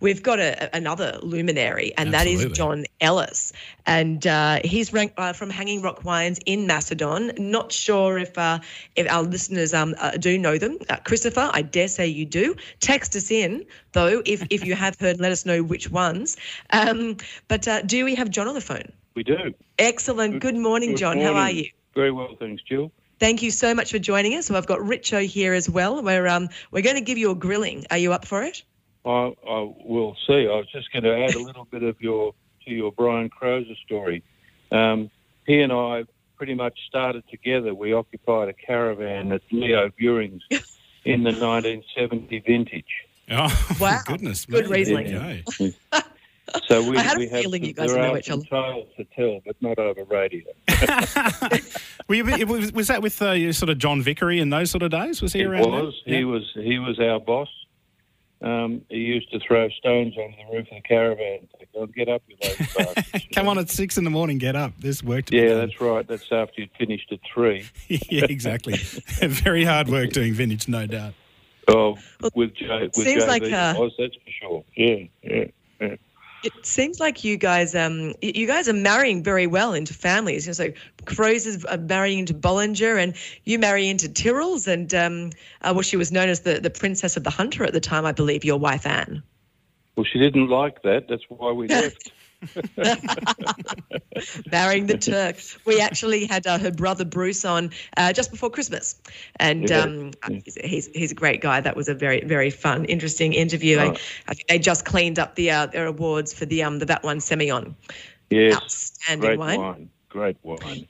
we've got a, another luminary, and that is John Ellis, and uh, he's ranked, uh, from Hanging Rock Wines in Macedon. Not sure if uh, if our listeners um uh, do know them. Uh, Christopher, I dare say you do. Text us in though if if you have heard. Let us know which ones. Um, but uh, do we have John on the phone? We do. Excellent. Good morning, Good John. How are you? Very well, thanks, Jill. Thank you so much for joining us. So I've got Richo here as well. We're um we're going to give you a grilling. Are you up for it? I, I will see. I was just going to add a little bit of your to your Brian Croser story. Um, he and I pretty much started together. We occupied a caravan at Leo Buring's in the 1970 vintage. Oh, Wow. goodness Good me. reasoning. There you So we, I had a have feeling some- you guys know are each some other. tales to tell, but not over radio. Were you, was, was that with uh, sort of John Vickery in those sort of days? Was he He around? was. then? He was. He was our boss. Um, he used to throw stones onto the roof of the caravan. Say, "Go get up, you lazy bastards." Come on at six in the morning, get up. There's work to be Yeah, done. that's right. That's after you'd finished at three. yeah, exactly. Very hard work doing vintage, no doubt. Oh, with J, with seems JB like, uh, was, that's for sure. Yeah, yeah, yeah. It seems like you guys, um, you guys are marrying very well into families. You know, so Crows is uh, marrying into Bollinger, and you marry into Tyrrells, and um, uh, well, she was known as the the Princess of the Hunter at the time, I believe. Your wife Ann. Well, she didn't like that. That's why we left. marrying the Turk. We actually had uh, her brother Bruce on uh, just before Christmas, and Yeah. um, he's, he's he's a great guy. That was a very very fun, interesting interview. Oh. I think they just cleaned up the uh, their awards for the um the Vat One Semillon. Yes, Outstanding great wine. wine. Great wine.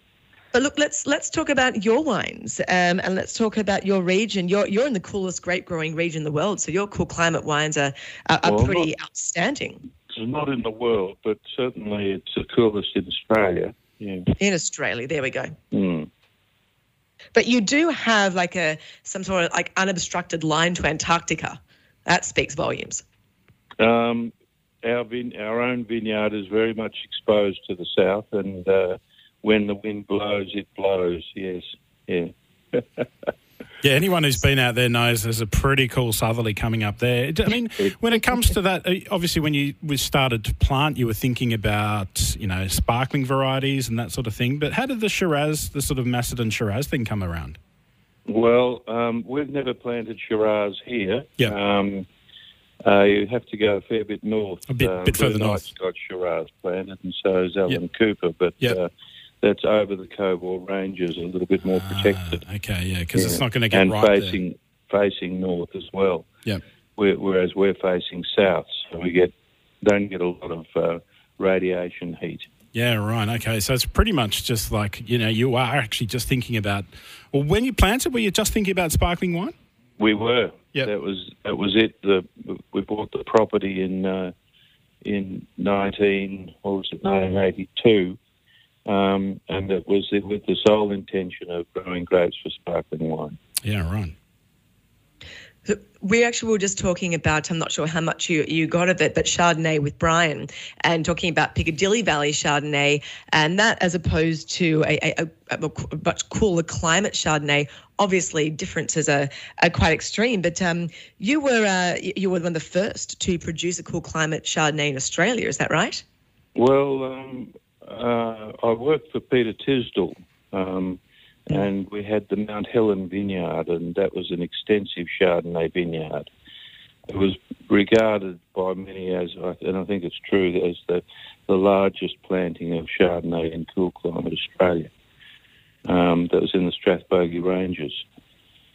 But look, let's let's talk about your wines, um, and let's talk about your region. You're you're in the coolest grape growing region in the world, so your cool climate wines are are, are Well, pretty outstanding It's not in the world, but certainly it's the coolest in Australia. Yeah. in Australia. There we go. Mm. But you do have like a some sort of like unobstructed line to Antarctica. That speaks volumes. Um, our vine- our own vineyard is very much exposed to the south, and uh, when the wind blows, it blows. Yes, yeah. Yeah, anyone who's been out there knows there's a pretty cool southerly coming up there. I mean, when it comes to that, uh, obviously, when you we started to plant, you were thinking about you know sparkling varieties and that sort of thing. But how did the Shiraz, the sort of Macedon Shiraz thing, come around? Well, um, we've never planted Shiraz here. Yeah. Um, uh, you have to go a fair bit north. A bit- Uh, bit further north. Got Shiraz planted, and so is Alan Cooper, but Yep. uh, that's over the Cobaw Ranges, a little bit more protected. Ah, okay, yeah, because it's not going to get and right facing facing north as well. there. Yeah. Where, whereas we're facing south, so we get don't get a lot of uh, radiation heat. Yeah, right. Okay, so it's pretty much just like you know you are actually just thinking about. Well, when you planted, were you just thinking about sparkling wine? We were. Yeah, That was that was it. The we bought the property in uh, in nineteen what was it nineteen eighty two, um, and it was with the sole intention of growing grapes for sparkling wine. Yeah, right. We actually were just talking about, I'm not sure how much you, you got of it, but Chardonnay with Brian and talking about Piccadilly Valley Chardonnay and that as opposed to a, a, a, a much cooler climate Chardonnay. Obviously, differences are, are quite extreme, but um, you were uh, you were one of the first to produce a cool climate Chardonnay in Australia. Is that right? Well, um, uh, I worked for Peter Tisdall, um, and we had the Mount Helen vineyard, and that was an extensive Chardonnay vineyard. It was regarded by many as, and I think it's true, as the, the largest planting of Chardonnay in cool climate Australia. Um, that was in the Strathbogie Ranges.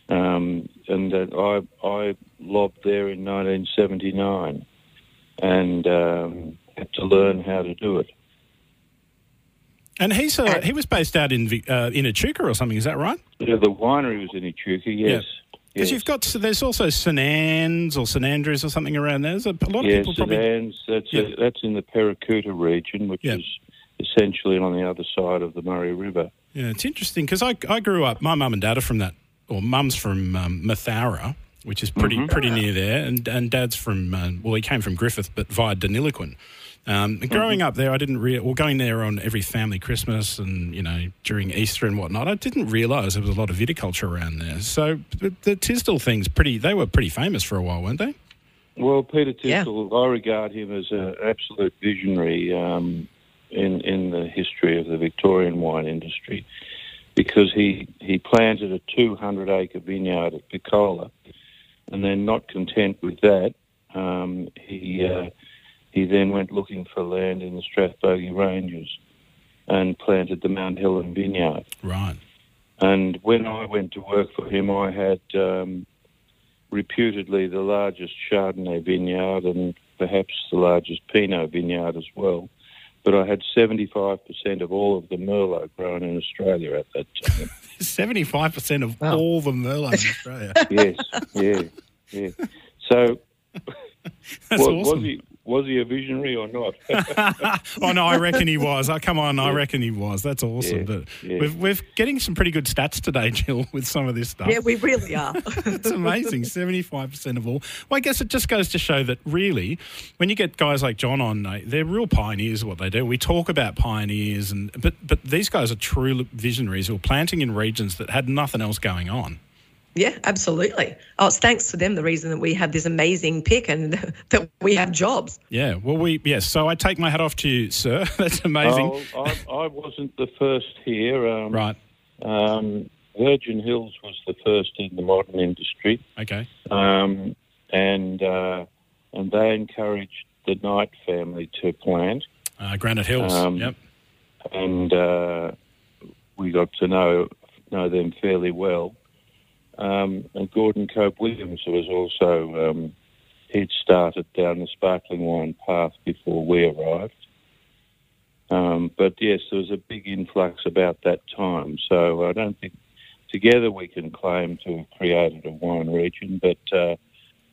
Um, and that I, I lobbed there in 1979 and um, had to learn how to do it. And he's uh, he was based out in uh, in Echuca or something. Is that right? Yeah, the winery was in Echuca, yes. Because yes. you've got there's also St Anne's or St Andrews or something around there. There's a, a lot of people St probably. Anne's, that's, Yeah. that's in the Perricoota region, which Yeah. is essentially on the other side of the Murray River. Yeah, it's interesting because I, I grew up. My mum and dad are from that, or mum's from um, Mathoura, which is pretty Mm-hmm. pretty near there, and and dad's from uh, well, he came from Griffith, but via Deniliquin. Um, growing Mm-hmm. up there, I didn't re- well going there on every family Christmas and you know during Easter and whatnot. I didn't realise there was a lot of viticulture around there. So the, the Tisdall things pretty they were pretty famous for a while, weren't they? Well, Peter Tisdall, yeah. I regard him as an absolute visionary um, in in the history of the Victorian wine industry because he he planted a 200 acre vineyard at Picola, and then not content with that, um, he uh, he then went looking for land in the Strathbogie Ranges and planted the Mount Helen vineyard. Right. And when I went to work for him, I had um, reputedly the largest Chardonnay vineyard and perhaps the largest Pinot vineyard as well. But I had 75% of all of the Merlot grown in Australia at that time. 75% of wow. all the Merlot in Australia? yes, yeah, yeah. So, That's was, awesome. was, he, was he a visionary or not? oh no, I reckon he was. Oh, come on, I reckon he was. That's awesome. Yeah, but yeah. we're, we're getting some pretty good stats today, Jill, with some of this stuff. Yeah, we really are. it's amazing. Seventy-five percent of all. Well, I guess it just goes to show that really, when you get guys like John on, they're real pioneers. What they do, we talk about pioneers, and but but these guys are true visionaries who are planting in regions that had nothing else going on. Yeah, absolutely. Oh, it's thanks to them the reason that we have this amazing pick and that we have jobs. Yeah, well, we yes. So I take my hat off to you, sir. That's amazing. Oh, I, I, wasn't the first here. Um, right. Um, Virgin Hills was the first in the modern industry. Okay. Um, and uh, and they encouraged the Knight family to plant. Uh, Granite Hills. Um, yep. And uh, we got to know know them fairly well. Um, and Gordon Cope Williams was also, um, he'd started down the sparkling wine path before we arrived. Um, but yes, there was a big influx about that time. So I don't think together we can claim to have created a wine region, but uh,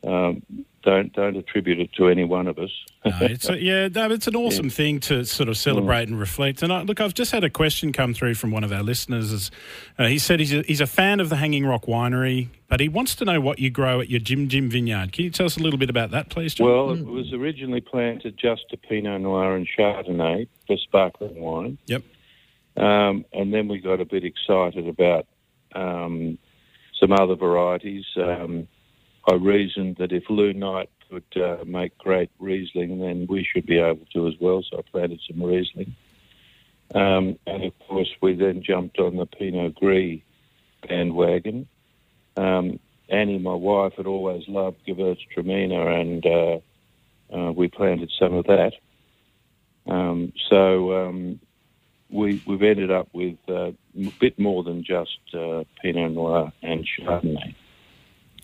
um, don't don't attribute it to any one of us. no, it's a, yeah, no, it's an awesome yeah. thing to sort of celebrate mm. and reflect. And I, look, I've just had a question come through from one of our listeners. Uh, he said he's a, he's a fan of the Hanging Rock Winery, but he wants to know what you grow at your Jim Jim Vineyard. Can you tell us a little bit about that, please, John? Well, it was originally planted just to Pinot Noir and Chardonnay for sparkling wine. Yep. Um, and then we got a bit excited about um, some other varieties. Um, I reasoned that if Llew Knight could uh, make great Riesling, then we should be able to as well. So I planted some Riesling. Um, and of course, we then jumped on the Pinot Gris bandwagon. Um, Annie, my wife, had always loved Gewürztraminer, and uh, uh, we planted some of that. Um, so um, we, have ended up with uh, a bit more than just uh, Pinot Noir and Chardonnay.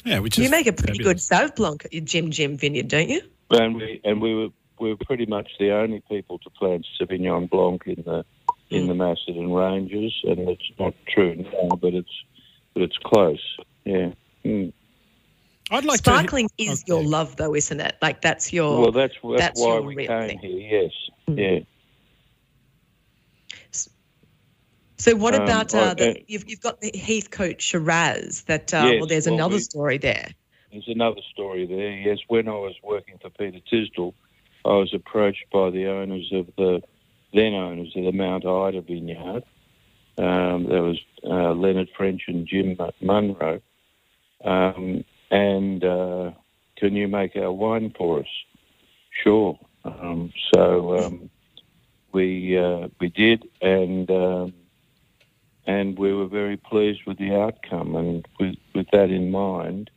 Yeah, which you make a pretty fabulous. good Sauv Blanc at your Jim Jim vineyard, don't you? And we and we were we were pretty much the only people to plant Sauvignon Blanc in the in mm. the Macedon Ranges, and it's not true now, but it's but it's close. Yeah. Mm. I'd like sparkling to... is okay. your love, though, isn't it? Like that's your well, that's that's, that's why we came thing. here. Yes, mm. yeah. So what um, about uh, the, you've, you've got the Heathcote Shiraz? That uh, yes, well, there's well, another we, story there. There's another story there. Yes, when I was working for Peter Tisdall, I was approached by the owners of the then owners of the Mount Ida vineyard. Um, there was uh, Leonard French and Jim Munro, um, and uh, can you make our wine for us? Sure. Um, so um, we uh, we did, and um, and we were very pleased with the outcome. And with, with that in mind,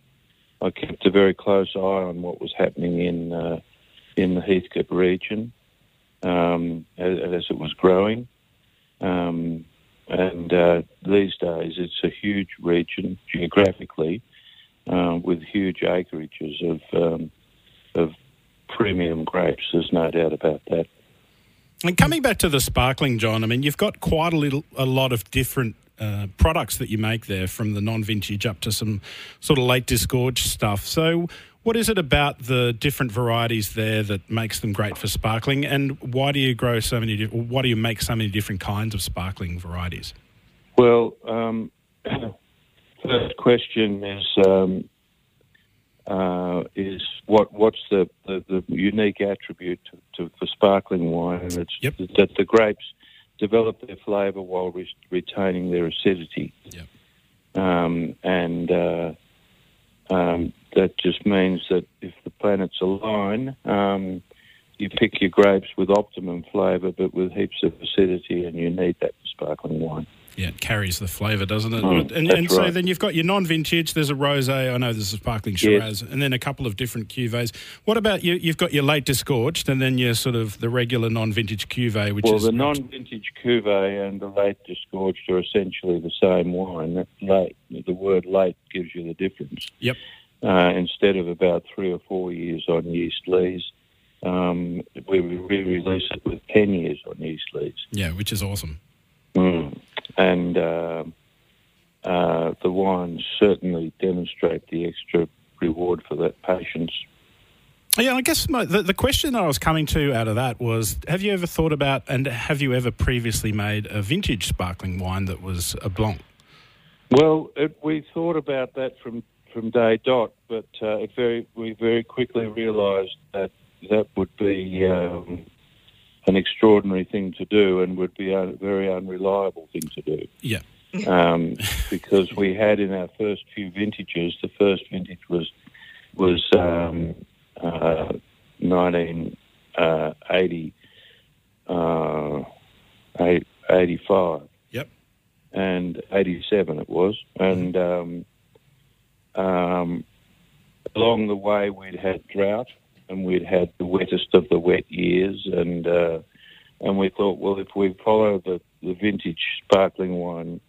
I kept a very close eye on what was happening in uh, in the Heathcote region um, as, as, it was growing. Um, and uh, these days, it's a huge region geographically, uh, with huge acreages of um, of premium grapes. There's no doubt about that. And coming back to the sparkling, John, I mean, you've got quite a little, a lot of different uh, products that you make there, from the non-vintage up to some sort of late disgorge stuff. So, what is it about the different varieties there that makes them great for sparkling? And why do you grow so many? Why do you make so many different kinds of sparkling varieties? Well, um, first question is um, uh, is what what's the, the, the unique attribute to, to, for sparkling wine, and it's yep. that the grapes develop their flavour while re- retaining their acidity. Yep. Um, and uh, um, that just means that if the planets align, um, you pick your grapes with optimum flavour, but with heaps of acidity, and you need that for sparkling wine. Yeah, it carries the flavour, doesn't it? Mm, and and so right. then you've got your non-vintage. There's a rosé. I know there's a sparkling Shiraz, and then a couple of different cuvées. What about you? You've got your late disgorged, and then your sort of the regular non-vintage cuvée, which Well, is the non-vintage cuvee and the late disgorged are essentially the same wine. That late, the word late gives you the difference. Yep. Uh, instead of about three or four years on yeast lees, um, we re-release it with ten years on yeast lees. Yeah, which is awesome. And uh, uh, the wines certainly demonstrate the extra reward for that patience. Yeah, I guess my, the, the question I was coming to out of that was have you ever thought about and have you ever previously made a vintage sparkling wine that was a Blanc? Well, it, we thought about that from, from day dot, but uh, it very, we very quickly realised that that would be um, an extraordinary thing to do and would be a very unreliable thing to do. Yeah. um, because we had in our first few vintages, the first vintage was was um, uh, 1980, uh, eight- 85. Yep. And 87 it was. And um, um, along the way, we'd had drought and we'd had the wettest of the wet years. And uh, and we thought, well, if we follow the, the vintage sparkling wine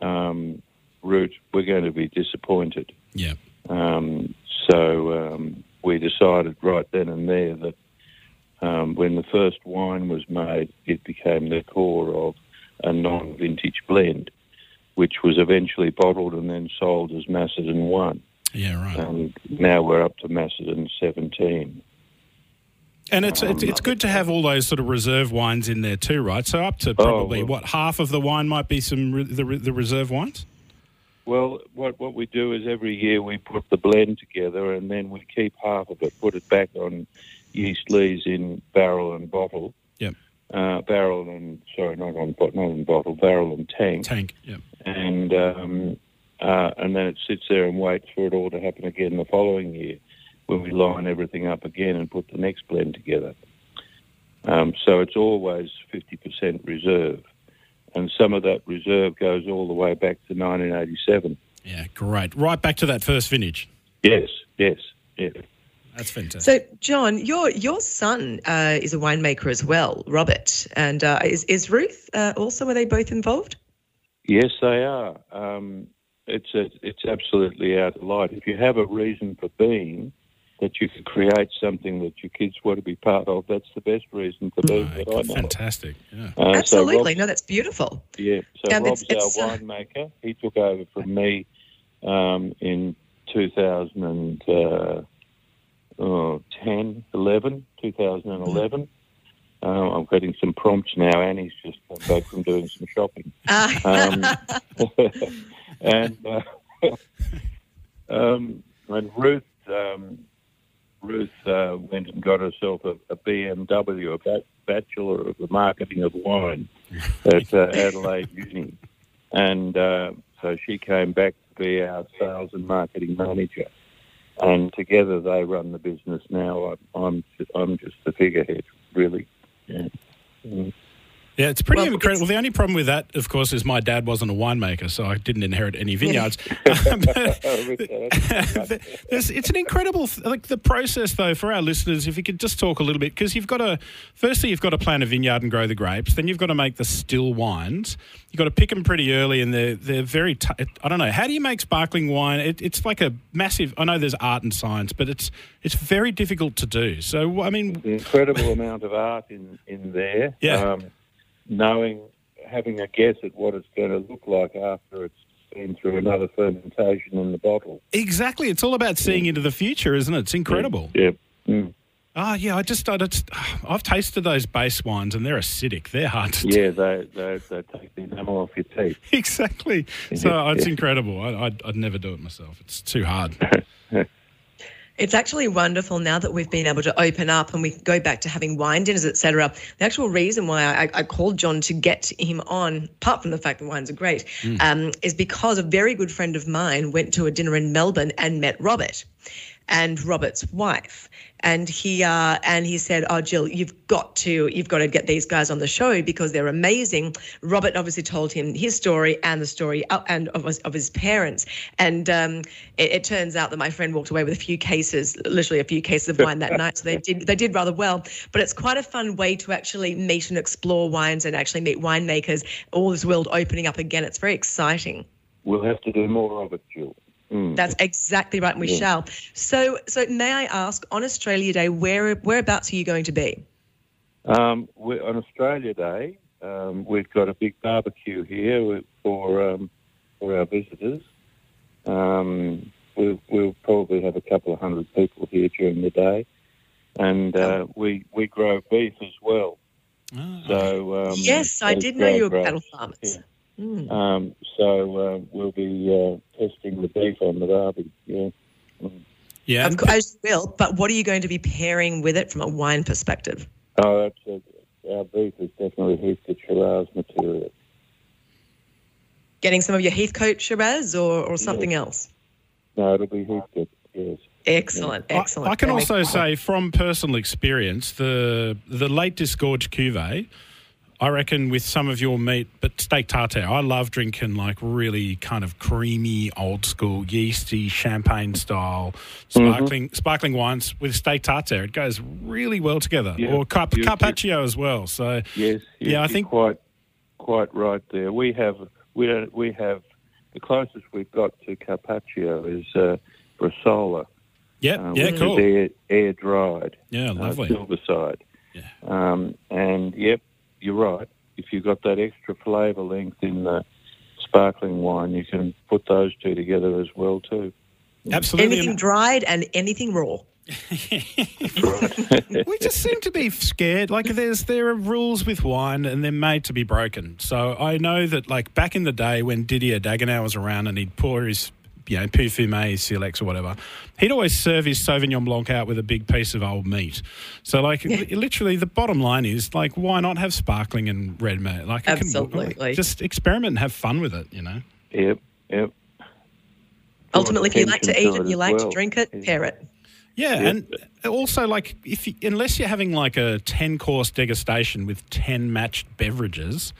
um, route, we're going to be disappointed. Yeah. Um, so um, we decided right then and there that um, when the first wine was made, it became the core of a non-vintage blend, which was eventually bottled and then sold as Macedon 1. Yeah, right. And now we're up to Macedon 17. And it's, it's it's good to have all those sort of reserve wines in there too, right? So up to oh, probably well- what half of the wine might be some re- the, the reserve wines. Well, what what we do is every year we put the blend together, and then we keep half of it, put it back on yeast lees in barrel and bottle. Uh, barrel and sorry, not on not in bottle, barrel and tank, Tank. Yep. and um, uh, and then it sits there and waits for it all to happen again the following year, when we line everything up again and put the next blend together. Um, so it's always fifty percent reserve, and some of that reserve goes all the way back to 1987. Yeah, great. Right back to that first vintage. Yes, yes, yes. That's fantastic. So, John, your your son uh, is a winemaker as well, Robert, and uh, is is Ruth uh, also? Are they both involved? Yes, they are. Um, it's a, it's absolutely our delight. If you have a reason for being, that you could create something that your kids want to be part of, that's the best reason for being. that I know. fantastic. Yeah. Uh, Absolutely. Rob- no, that's beautiful. yeah. So Um, Rob's it's- it's, our uh, winemaker. He took over from me um, in 2010, oh, 10, 11, 2011. Uh, I'm getting some prompts now. Annie's just come back from doing some shopping. Um, and uh, um, and Ruth um, Ruth uh, went and got herself a, a BMW, a ba- Bachelor of the Marketing of Wine at uh, Adelaide Uni, and uh, so she came back to be our sales and marketing manager. And together they run the business now. I'm I'm just, I'm just the figurehead, really. Yeah. Mm. Yeah, it's pretty Well, incredible. it's- The only problem with that, of course, is my dad wasn't a winemaker, so I didn't inherit any vineyards. It's an incredible, like the process though for our listeners. If you could just talk a little bit, because you've got to, firstly, you've got to plant a vineyard and grow the grapes. Then you've got to make the still wines. You've got to pick them pretty early, and they're they're very. T- I don't know. How do you make sparkling wine? It, it's like a massive. I know there's art and science, but it's it's very difficult to do. So I mean, incredible amount of art in in there. Yeah. Um, knowing, having a guess at what it's going to look like after it's been through another fermentation in the bottle. exactly, it's all about seeing into the future, isn't it? It's incredible. Yeah. Mm. Ah, yeah. I just, I just, I've tasted those base wines, and they're acidic. They're hard to Yeah, they, they they take the enamel off your teeth. exactly. So Yeah. it's incredible. I, I'd, I'd never do it myself. It's too hard. It's actually wonderful now that we've been able to open up and we can go back to having wine dinners, etc. The actual reason why I, I, called John to get him on, apart from the fact that wines are great, mm. um, is because a very good friend of mine went to a dinner in Melbourne and met Robert and Robert's wife. And he uh, and he said, "Oh, Jill, you've got to you've got to get these guys on the show because they're amazing." Robert obviously told him his story and the story uh, and of, of his parents. And um, it, it, turns out that my friend walked away with a few cases, literally a few cases of wine that night. So they did they did rather well. But it's quite a fun way to actually meet and explore wines and actually meet winemakers. All this world opening up again. It's very exciting. We'll have to do more of it, Jill. Mm. That's exactly right, we yeah. shall. So, so may I ask, on Australia Day, where whereabouts are you going to be? Um, on Australia Day, um, we've got a big barbecue here for um, for our visitors. Um, we'll, we'll, probably have a couple of hundred people here during the day, and uh, oh. we we grow beef as well. Oh. So um, yes, I did know you were cattle farmers. Yeah. Mm. Um, so uh, we'll be uh, testing the beef on the barbie. Yeah. Yeah, of course, I will. But what are you going to be pairing with it from a wine perspective? Oh, that's a, our beef is definitely Heathcote Shiraz material. Getting some of your Heathcote Shiraz or, or something yes. else? No, it'll be Heathcote. Yes. Excellent, excellent. I, I can also say from personal experience, the the late disgorged cuvee I reckon with some of your meat, but steak tartare. I love drinking like really kind of creamy, old school, yeasty, champagne style sparkling mm-hmm. sparkling wines with steak tartare. It goes really well together. Yeah, or carp- carpaccio as well. So yes, yeah, I think quite quite right there. We have we don't, we have the closest we've got to carpaccio is uh, Bresaola. Yep, uh, yeah, cool. Air, air dried. Yeah, lovely. Uh, side. Yeah. Um, and yep, you're right. If you've got that extra flavour length in the sparkling wine, you can put those two together as well too. Absolutely. Anything dried and anything raw. we just seem to be scared. Like there's there are rules with wine, and they're made to be broken. So I know that like back in the day when Didier Dagueneau was around, and he'd pour his you know, Parfumé, Silex or whatever, he'd always serve his Sauvignon Blanc out with a big piece of old meat. So, like, yeah. literally, the bottom line is, like, why not have sparkling and red meat? Like, Absolutely. Can, just experiment and have fun with it, you know? Yep, yep. Ultimately, if you like to eat it, you like well. to drink it, pair it. Yeah, and also like if you, unless you're having like a ten course degustation with ten matched beverages,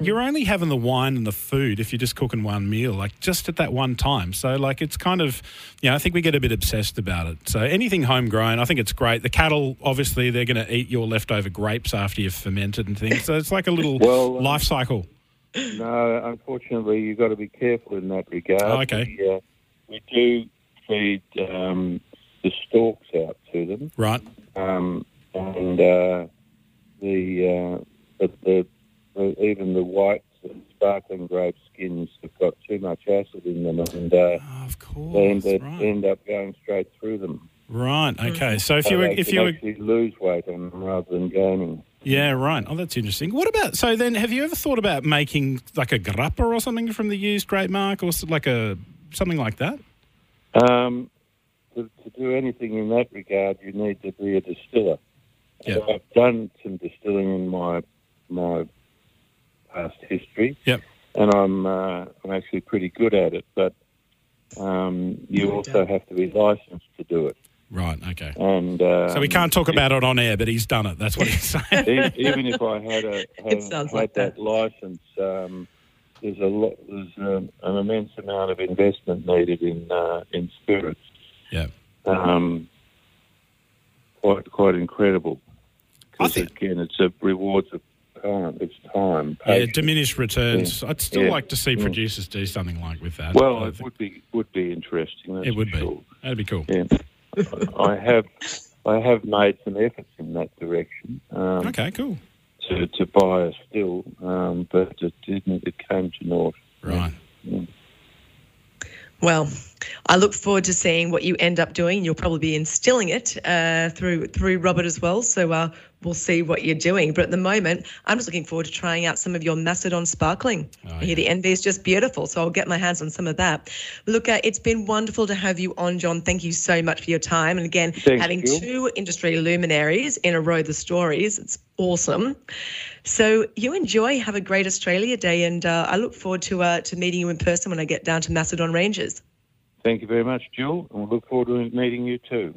you're only having the wine and the food if you're just cooking one meal, like just at that one time. So, like, it's kind of, you know, I think we get a bit obsessed about it. So, anything homegrown, I think it's great. The cattle, obviously, they're going to eat your leftover grapes after you've fermented and things. So, it's like a little well, um, life cycle. No, unfortunately, you've got to be careful in that regard. Oh, okay. We, uh, we do feed um, the stalks out to them. Right. Um, and uh, the, uh, the, the even the whites and sparkling grape skins have got too much acid in them, and uh, oh, of course, they end, right. end, up going straight through them. Right. Okay. So if so you were, if you were lose weight on them rather than gaining. Yeah. Right. Oh, that's interesting. What about so then? Have you ever thought about making like a grappa or something from the used grape marc, or like a something like that? Um, to, to do anything in that regard, you need to be a distiller. Yep. I've done some distilling in my my past history. Yep. And I'm uh, I'm actually pretty good at it, but um, you also have to be licensed to do it. Right. Okay. And um, so we can't talk about it on air, but he's done it. That's what he's saying. even if I had a had, had like that, that, license, um, there's a lot. There's um, an immense amount of investment needed in uh, in spirits. Yeah. Um, quite quite incredible. Because again, it's a rewards of time. It's time. Patience. Yeah, diminished returns. Yeah. I'd still yeah. like to see producers do something like with that. Well, it would be would be interesting. it would be. Sure. That'd be cool. Yeah. I have I have made some efforts in that direction. Um, okay, cool. To, to buy a still, um, but it didn't. It came to naught. Right. Well, I look forward to seeing what you end up doing. You'll probably be instilling it uh, through through Robert as well. So uh, we'll see what you're doing. But at the moment, I'm just looking forward to trying out some of your Macedon sparkling. Oh, yeah. the envy is just beautiful, so I'll get my hands on some of that. Look, uh, it's been wonderful to have you on, John. Thank you so much for your time. And again, Thank having you. two industry luminaries in a row, the stories, it's awesome. So you enjoy, have a great Australia Day, and uh, I look forward to uh, to meeting you in person when I get down to Macedon Ranges. Thank you very much, Jill, and we look forward to meeting you too.